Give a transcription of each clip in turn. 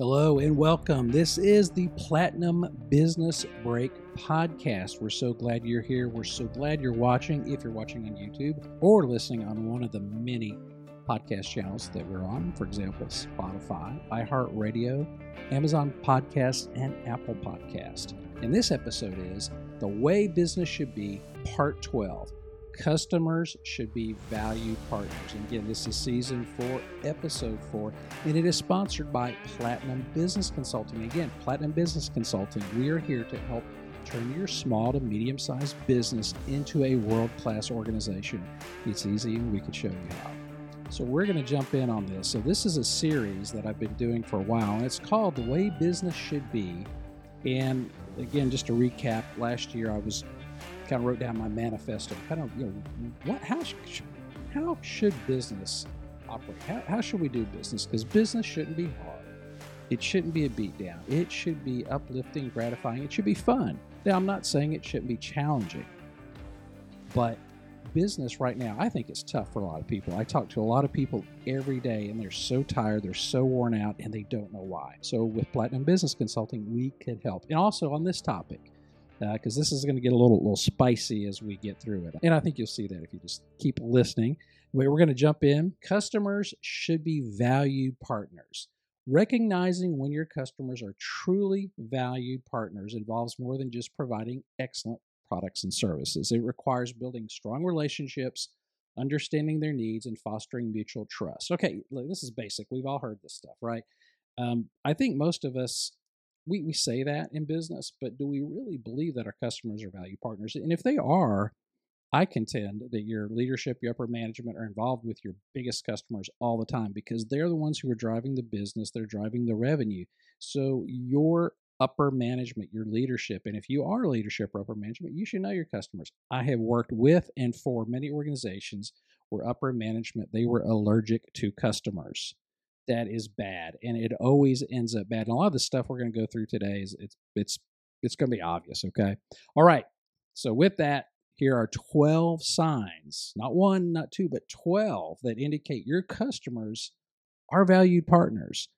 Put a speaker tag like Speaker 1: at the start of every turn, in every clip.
Speaker 1: Hello and welcome. This is the Platinum Business Break podcast. We're so glad you're here. We're so glad you're watching if you're watching on YouTube or listening on one of the many podcast channels that we're on. For example, Spotify, iHeartRadio, Amazon Podcast, and Apple Podcast. And this episode is The Way Business Should Be, Part 12 customers should be value partners. And again, this is season four, episode four, and it is sponsored by Platinum Business Consulting. Again, Platinum Business Consulting, we are here to help turn your small to medium sized business into a world class organization. It's easy, and we can show you how. So, we're going to jump in on this. So, this is a series that I've been doing for a while, and it's called The Way Business Should Be. And again, just to recap, last year I was kind of wrote down my manifesto. Kind of, you know, what, how, how should business operate? How, how should we do business? Because business shouldn't be hard. It shouldn't be a beatdown. It should be uplifting, gratifying. It should be fun. Now, I'm not saying it shouldn't be challenging, but business right now, I think it's tough for a lot of people. I talk to a lot of people every day and they're so tired, they're so worn out, and they don't know why. So, with Platinum Business Consulting, we could help. And also on this topic, because uh, this is going to get a little, little spicy as we get through it. And I think you'll see that if you just keep listening. We're going to jump in. Customers should be valued partners. Recognizing when your customers are truly valued partners involves more than just providing excellent products and services. It requires building strong relationships, understanding their needs, and fostering mutual trust. Okay, this is basic. We've all heard this stuff, right? Um, I think most of us we, we say that in business, but do we really believe that our customers are value partners? And if they are, I contend that your leadership, your upper management are involved with your biggest customers all the time because they're the ones who are driving the business, they're driving the revenue. So your upper management, your leadership, and if you are leadership or upper management, you should know your customers. I have worked with and for many organizations where upper management they were allergic to customers that is bad, and it always ends up bad. And a lot of the stuff we're going to go through today is it's it's it's going to be obvious. Okay, all right. So with that, here are 12 signs, not one, not two, but 12 that indicate your customers are valued partners.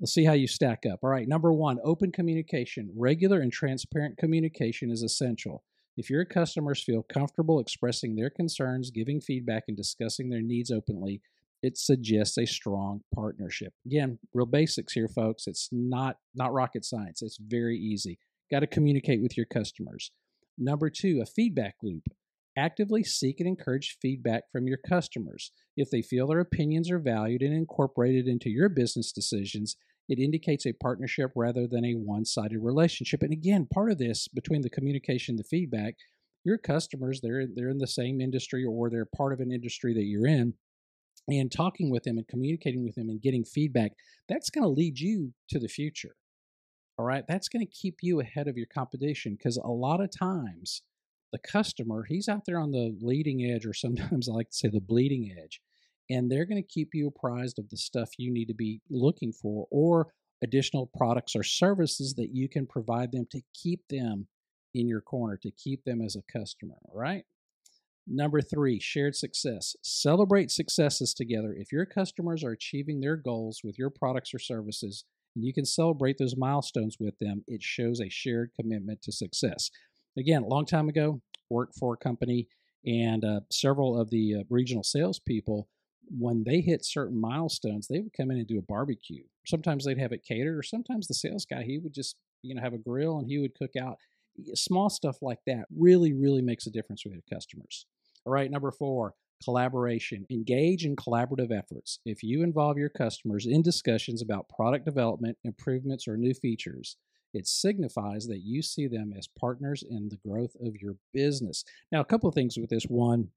Speaker 1: Let's see how you stack up. All right, number one, open communication. Regular and transparent communication is essential. If your customers feel comfortable expressing their concerns, giving feedback, and discussing their needs openly, it suggests a strong partnership. Again, real basics here, folks. It's not not rocket science. It's very easy. Got to communicate with your customers. Number two, a feedback loop. Actively seek and encourage feedback from your customers. If they feel their opinions are valued and incorporated into your business decisions, it indicates a partnership rather than a one sided relationship. And again, part of this between the communication, the feedback, your customers, they're, they're in the same industry or they're part of an industry that you're in and talking with them and communicating with them and getting feedback, that's going to lead you to the future. All right. That's going to keep you ahead of your competition because a lot of times the customer, he's out there on the leading edge, or sometimes I like to say the bleeding edge, and they're going to keep you apprised of the stuff you need to be looking for or additional products or services that you can provide them to keep them in your corner, to keep them as a customer. All right. Number three, shared success. Celebrate successes together. If your customers are achieving their goals with your products or services, and you can celebrate those milestones with them, it shows a shared commitment to success. Again, a long time ago, worked for a company, and uh, several of the uh, regional salespeople, when they hit certain milestones, they would come in and do a barbecue. Sometimes they'd have it catered, or sometimes the sales guy he would just you know have a grill and he would cook out small stuff like that really, really makes a difference with your customers. All right, number four, collaboration. Engage in collaborative efforts. If you involve your customers in discussions about product development, improvements, or new features, it signifies that you see them as partners in the growth of your business. Now, a couple of things with this. One,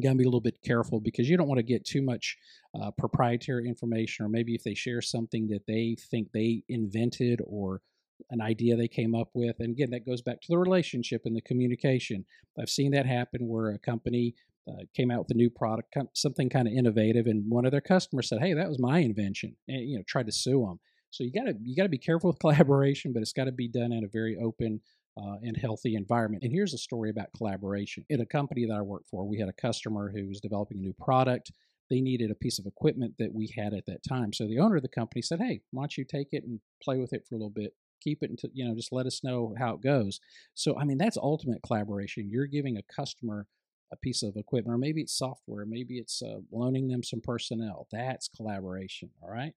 Speaker 1: got to be a little bit careful because you don't want to get too much uh, proprietary information, or maybe if they share something that they think they invented or an idea they came up with. And again, that goes back to the relationship and the communication. I've seen that happen where a company uh, came out with a new product, something kind of innovative, and one of their customers said, "Hey, that was my invention," and you know, tried to sue them. So you got to you got to be careful with collaboration, but it's got to be done in a very open uh, and healthy environment. And here's a story about collaboration. In a company that I worked for, we had a customer who was developing a new product. they needed a piece of equipment that we had at that time. So the owner of the company said, "Hey, why don't you take it and play with it for a little bit? Keep it until you know, just let us know how it goes." So I mean, that's ultimate collaboration. You're giving a customer a piece of equipment, or maybe it's software, maybe it's uh, loaning them some personnel. That's collaboration. All right.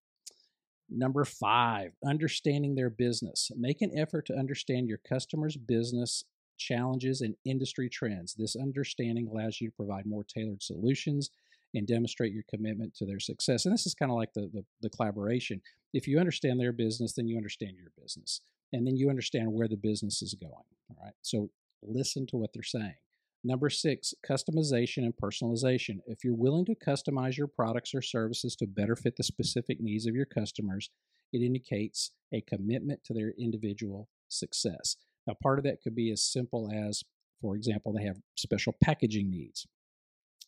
Speaker 1: Number five, understanding their business. Make an effort to understand your customer's business challenges and industry trends. This understanding allows you to provide more tailored solutions and demonstrate your commitment to their success. And this is kind of like the, the, the collaboration. If you understand their business, then you understand your business. And then you understand where the business is going. All right. So listen to what they're saying. Number six, customization and personalization. If you're willing to customize your products or services to better fit the specific needs of your customers, it indicates a commitment to their individual success. Now, part of that could be as simple as, for example, they have special packaging needs.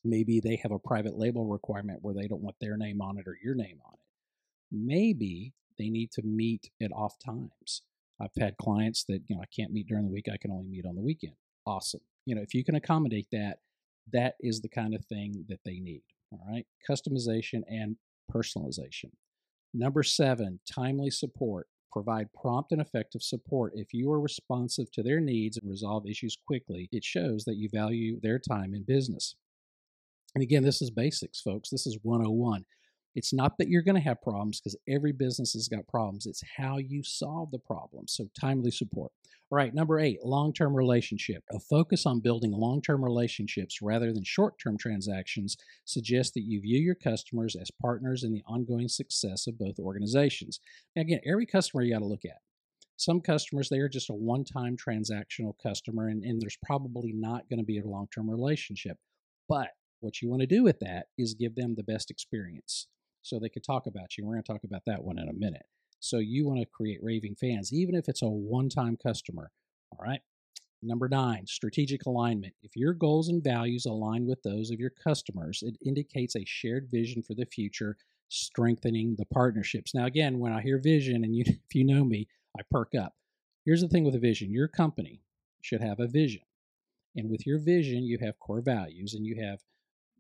Speaker 1: Maybe they have a private label requirement where they don't want their name on it or your name on it. Maybe they need to meet at off times. I've had clients that, you know, I can't meet during the week, I can only meet on the weekend. Awesome you know, if you can accommodate that, that is the kind of thing that they need. All right. Customization and personalization. Number seven, timely support. Provide prompt and effective support. If you are responsive to their needs and resolve issues quickly, it shows that you value their time in business. And again, this is basics, folks. This is 101. It's not that you're going to have problems because every business has got problems. It's how you solve the problem. So, timely support. All right, number eight, long term relationship. A focus on building long term relationships rather than short term transactions suggests that you view your customers as partners in the ongoing success of both organizations. Now, again, every customer you got to look at. Some customers, they are just a one time transactional customer, and, and there's probably not going to be a long term relationship. But what you want to do with that is give them the best experience so they could talk about you. We're going to talk about that one in a minute. So you want to create raving fans, even if it's a one time customer. All right. Number nine, strategic alignment. If your goals and values align with those of your customers, it indicates a shared vision for the future, strengthening the partnerships. Now, again, when I hear vision, and you, if you know me, I perk up. Here's the thing with a vision your company should have a vision. And with your vision, you have core values and you have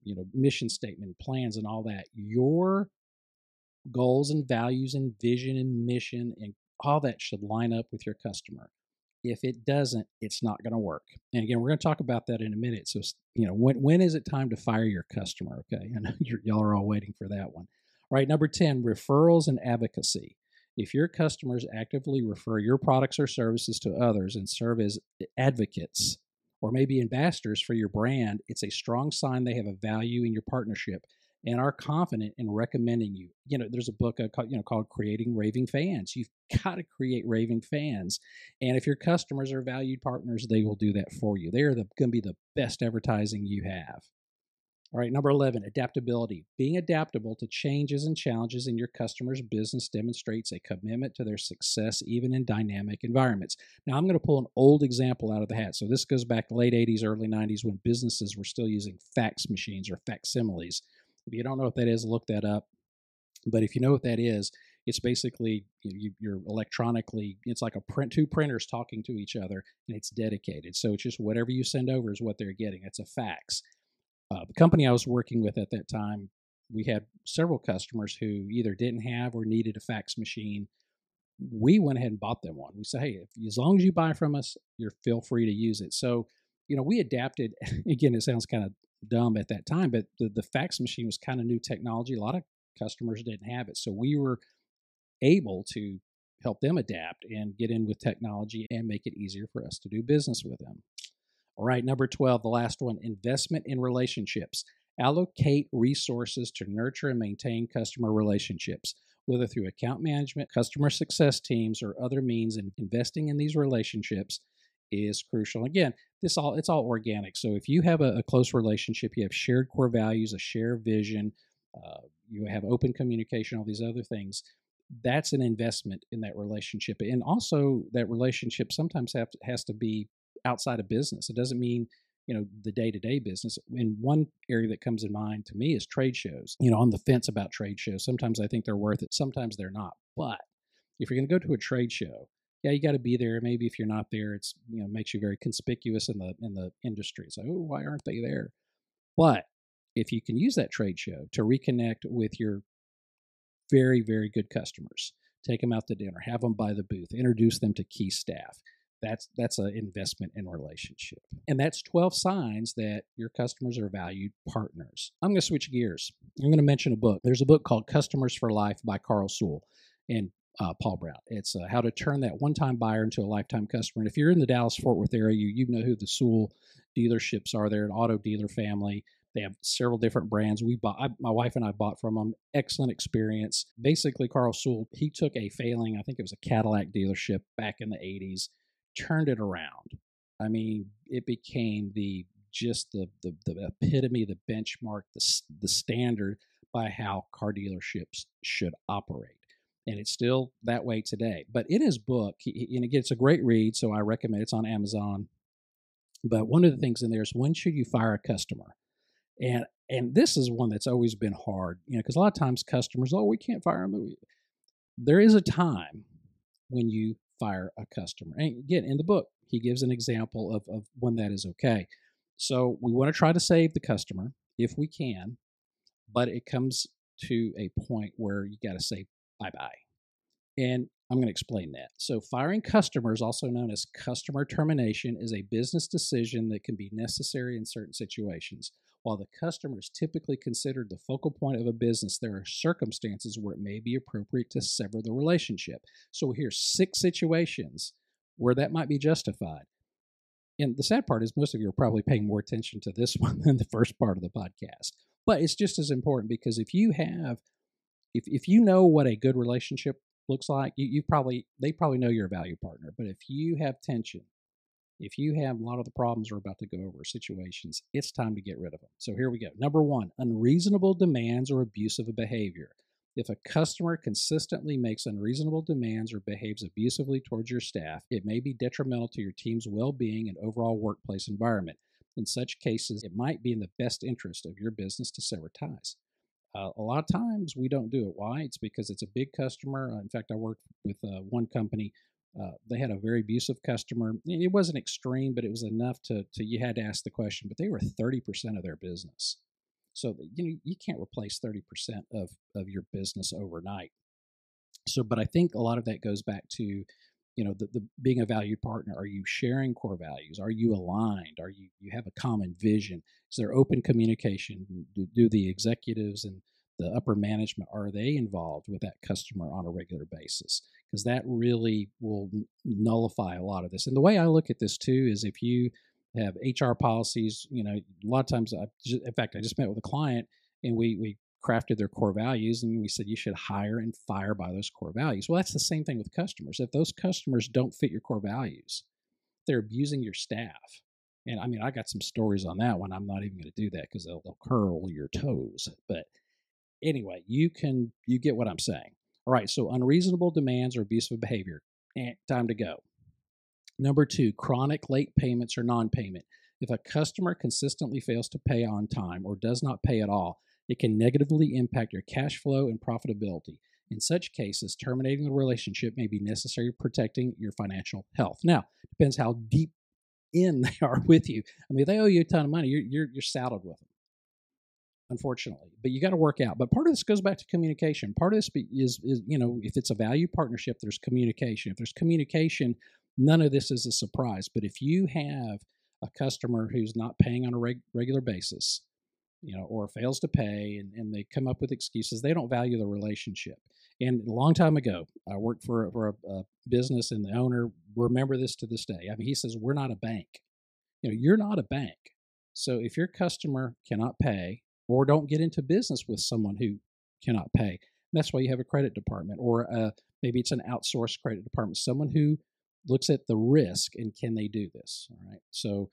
Speaker 1: you know mission statement plans and all that your goals and values and vision and mission and all that should line up with your customer. If it doesn't it's not going to work. And again we're going to talk about that in a minute so you know when, when is it time to fire your customer okay? I know y'all are all waiting for that one. All right number 10 referrals and advocacy. If your customers actively refer your products or services to others and serve as advocates or maybe ambassadors for your brand, it's a strong sign they have a value in your partnership and are confident in recommending you. You know, there's a book uh, called, you know called Creating Raving Fans. You've got to create raving fans, and if your customers are valued partners, they will do that for you. They are the, going to be the best advertising you have. All right, number 11, adaptability. Being adaptable to changes and challenges in your customer's business demonstrates a commitment to their success even in dynamic environments. Now, I'm going to pull an old example out of the hat. So, this goes back late 80s, early 90s when businesses were still using fax machines or facsimiles. If you don't know what that is, look that up. But if you know what that is, it's basically you, are electronically it's like a print two printers talking to each other and it's dedicated so it's just whatever you send over is what they're getting it's a fax uh, the company I was working with at that time, we had several customers who either didn't have or needed a fax machine. We went ahead and bought them one. We said, hey, if, as long as you buy from us, you're feel free to use it. So, you know, we adapted. Again, it sounds kind of dumb at that time, but the, the fax machine was kind of new technology. A lot of customers didn't have it. So we were able to help them adapt and get in with technology and make it easier for us to do business with them. All right, number 12, the last one investment in relationships. Allocate resources to nurture and maintain customer relationships, whether through account management, customer success teams, or other means. And investing in these relationships is crucial. Again, this all it's all organic. So if you have a, a close relationship, you have shared core values, a shared vision, uh, you have open communication, all these other things. That's an investment in that relationship, and also that relationship sometimes have has to be outside of business. It doesn't mean you know the day-to-day business. And one area that comes in mind to me is trade shows you know on the fence about trade shows. Sometimes i think they're worth it sometimes they're not. But if you're going to go to a trade show yeah you got to be there. Maybe if you're not there it's you know makes you very conspicuous in the in the industry. It's like oh why aren't they there? But if you can use that trade show to reconnect with your very, very good customers, take them out to dinner, have them by the booth, introduce them to key staff. That's that's an investment in relationship, and that's twelve signs that your customers are valued partners. I'm going to switch gears. I'm going to mention a book. There's a book called Customers for Life by Carl Sewell and uh, Paul Brown. It's uh, how to turn that one-time buyer into a lifetime customer. And if you're in the Dallas Fort Worth area, you you know who the Sewell dealerships are. They're an auto dealer family. They have several different brands. We bought, I, my wife and I bought from them. Excellent experience. Basically, Carl Sewell, he took a failing, I think it was a Cadillac dealership back in the 80s, turned it around. I mean, it became the just the the, the epitome, the benchmark, the the standard by how car dealerships should operate. And it's still that way today. But in his book, and again, it's a great read, so I recommend it. It's on Amazon. But one of the things in there is when should you fire a customer? And and this is one that's always been hard, you know, because a lot of times customers, oh, we can't fire them. There is a time when you fire a customer. And again, in the book, he gives an example of, of when that is okay. So we want to try to save the customer if we can, but it comes to a point where you got to say bye bye. And I'm going to explain that. So, firing customers, also known as customer termination, is a business decision that can be necessary in certain situations. While the customer is typically considered the focal point of a business, there are circumstances where it may be appropriate to sever the relationship. So here's six situations where that might be justified. And the sad part is, most of you are probably paying more attention to this one than the first part of the podcast. But it's just as important because if you have, if, if you know what a good relationship looks like, you, you probably, they probably know you're a value partner. But if you have tension, if you have a lot of the problems we're about to go over situations, it's time to get rid of them. So here we go. Number one, unreasonable demands or abusive behavior. If a customer consistently makes unreasonable demands or behaves abusively towards your staff, it may be detrimental to your team's well being and overall workplace environment. In such cases, it might be in the best interest of your business to sever ties. Uh, a lot of times we don't do it. Why? It's because it's a big customer. in fact, I worked with uh, one company uh, they had a very abusive customer. It wasn't extreme, but it was enough to, to you had to ask the question. But they were thirty percent of their business, so you know you can't replace thirty percent of of your business overnight. So, but I think a lot of that goes back to you know the, the being a valued partner. Are you sharing core values? Are you aligned? Are you you have a common vision? Is there open communication? Do, do the executives and the upper management are they involved with that customer on a regular basis because that really will nullify a lot of this and the way i look at this too is if you have hr policies you know a lot of times I in fact i just met with a client and we we crafted their core values and we said you should hire and fire by those core values well that's the same thing with customers if those customers don't fit your core values they're abusing your staff and i mean i got some stories on that one i'm not even going to do that because they'll, they'll curl your toes but anyway, you can you get what I'm saying. All right, so unreasonable demands or abusive behavior. And time to go. Number two, chronic late payments or non-payment. If a customer consistently fails to pay on time or does not pay at all, it can negatively impact your cash flow and profitability. In such cases, terminating the relationship may be necessary protecting your financial health. Now, depends how deep in they are with you. I mean, they owe you a ton of money. You're, you're, you're saddled with them unfortunately. But you got to work out. But part of this goes back to communication. Part of this is, is, you know, if it's a value partnership, there's communication. If there's communication, none of this is a surprise. But if you have a customer who's not paying on a reg- regular basis, you know, or fails to pay and, and they come up with excuses, they don't value the relationship. And a long time ago, I worked for, for a, a business and the owner, remember this to this day. I mean, he says, We're not a bank. You know, you're not a bank. So if your customer cannot pay or don't get into business with someone who cannot pay. that's why you have a credit department, or uh, maybe it's an outsourced credit department, someone who looks at the risk and can they do this? All right. So,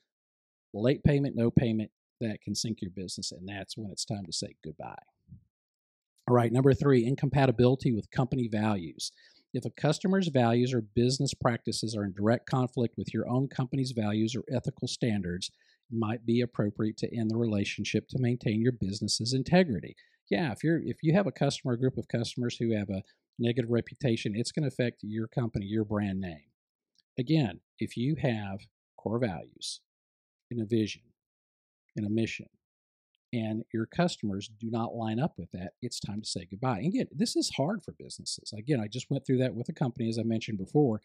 Speaker 1: late payment, no payment, that can sink your business, and that's when it's time to say goodbye. All right. Number three, incompatibility with company values. If a customer's values or business practices are in direct conflict with your own company's values or ethical standards, it might be appropriate to end the relationship to maintain your business's integrity. Yeah, if you're if you have a customer, a group of customers who have a negative reputation, it's going to affect your company, your brand name. Again, if you have core values and a vision and a mission and your customers do not line up with that, it's time to say goodbye. And again, this is hard for businesses. Again, I just went through that with a company, as I mentioned before.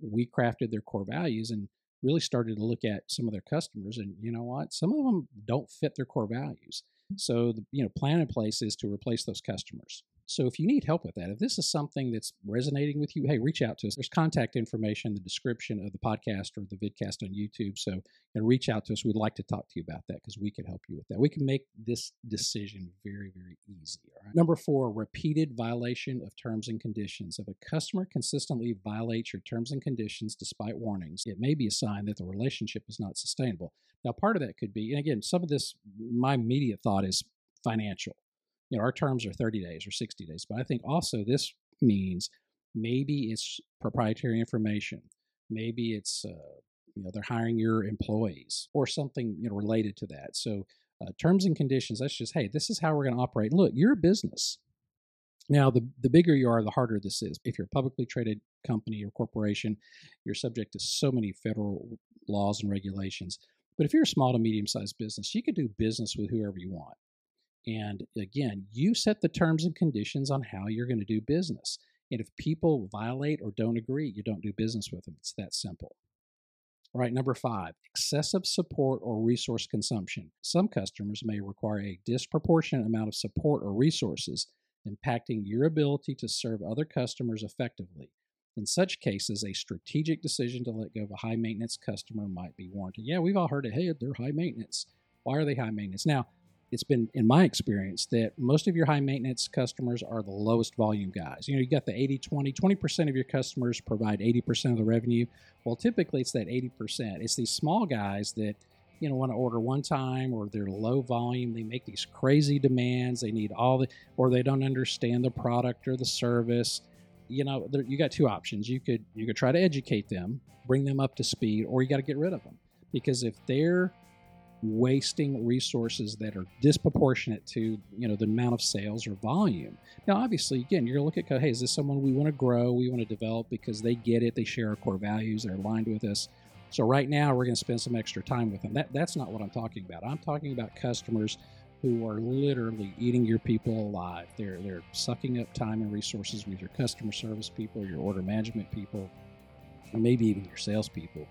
Speaker 1: We crafted their core values and really started to look at some of their customers. And you know what? Some of them don't fit their core values. Mm. So the you know plan in place is to replace those customers. So if you need help with that, if this is something that's resonating with you, hey, reach out to us. There's contact information in the description of the podcast or the vidcast on YouTube. So and reach out to us. We'd like to talk to you about that because we can help you with that. We can make this decision very, very easy. All right. Number four, repeated violation of terms and conditions. If a customer consistently violates your terms and conditions despite warnings, it may be a sign that the relationship is not sustainable. Now, part of that could be, and again, some of this, my immediate thought is financial you know, our terms are 30 days or 60 days, but I think also this means maybe it's proprietary information. Maybe it's, uh, you know, they're hiring your employees or something, you know, related to that. So uh, terms and conditions, that's just, hey, this is how we're going to operate. Look, you're a business. Now, the, the bigger you are, the harder this is. If you're a publicly traded company or corporation, you're subject to so many federal laws and regulations. But if you're a small to medium sized business, you can do business with whoever you want. And again, you set the terms and conditions on how you're going to do business. And if people violate or don't agree, you don't do business with them. It's that simple. All right, number five, excessive support or resource consumption. Some customers may require a disproportionate amount of support or resources, impacting your ability to serve other customers effectively. In such cases, a strategic decision to let go of a high maintenance customer might be warranted. Yeah, we've all heard it. Hey, they're high maintenance. Why are they high maintenance? Now, it's been in my experience that most of your high maintenance customers are the lowest volume guys. You know, you got the 80 20, 20% of your customers provide 80% of the revenue. Well, typically it's that 80%. It's these small guys that, you know, want to order one time or they're low volume. They make these crazy demands. They need all the, or they don't understand the product or the service. You know, there, you got two options. You could, you could try to educate them, bring them up to speed, or you got to get rid of them. Because if they're wasting resources that are disproportionate to you know the amount of sales or volume. Now obviously again you're to look at hey is this someone we want to grow we want to develop because they get it they share our core values they're aligned with us. So right now we're going to spend some extra time with them. That, that's not what i'm talking about. I'm talking about customers who are literally eating your people alive. They're they're sucking up time and resources with your customer service people your order management people maybe even your salespeople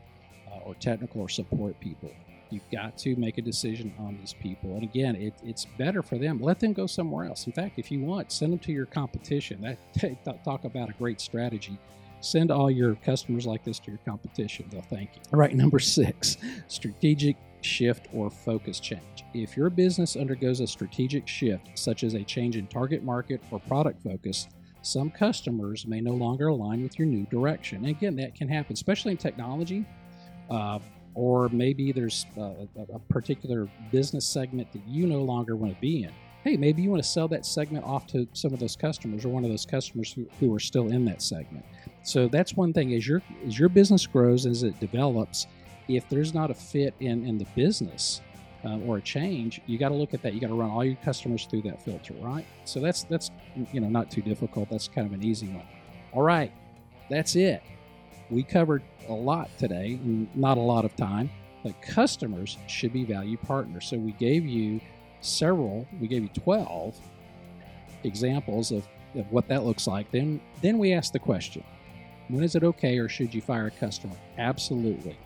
Speaker 1: uh, or technical or support people You've got to make a decision on these people. And again, it, it's better for them. Let them go somewhere else. In fact, if you want, send them to your competition. That talk about a great strategy. Send all your customers like this to your competition. They'll thank you. All right, number six, strategic shift or focus change. If your business undergoes a strategic shift, such as a change in target market or product focus, some customers may no longer align with your new direction. And again, that can happen, especially in technology. Uh, or maybe there's a, a, particular business segment that you no longer want to be in. Hey, maybe you want to sell that segment off to some of those customers or one of those customers who, who are still in that segment. So that's one thing as your as your business grows as it develops, if there's not a fit in in the business uh, or a change, you got to look at that. You got to run all your customers through that filter, right? So that's that's you know not too difficult. That's kind of an easy one. All right, that's it we covered a lot today, not a lot of time, but customers should be value partners. So we gave you several, we gave you 12 examples of, of what that looks like. Then, then we asked the question when is it okay or should you fire a customer? Absolutely.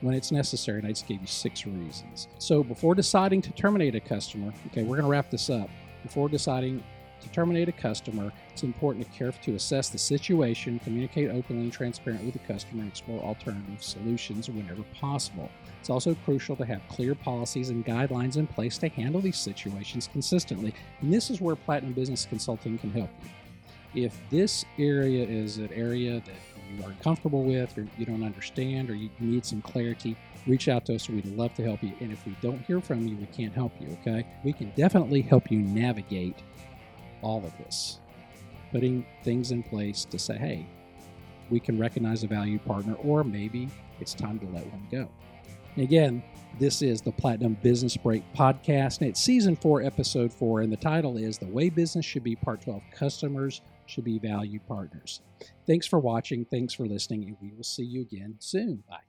Speaker 1: When it's necessary, and I just gave you six reasons. So before deciding to terminate a customer, okay, we're going to wrap this up. Before deciding to terminate a customer, it's important to carefully to assess the situation, communicate openly and transparently with the customer, and explore alternative solutions whenever possible. It's also crucial to have clear policies and guidelines in place to handle these situations consistently. And this is where Platinum Business Consulting can help you. If this area is an area that you are not comfortable with, or you don't understand, or you need some clarity, reach out to us. We'd love to help you. And if we don't hear from you, we can't help you, okay? We can definitely help you navigate all of this, putting things in place to say, hey, we can recognize a value partner, or maybe it's time to let one go. Again, this is the Platinum Business Break podcast, and it's season four, episode four, and the title is The Way Business Should Be Part 12 Customers Should Be Value Partners. Thanks for watching, thanks for listening, and we will see you again soon. Bye.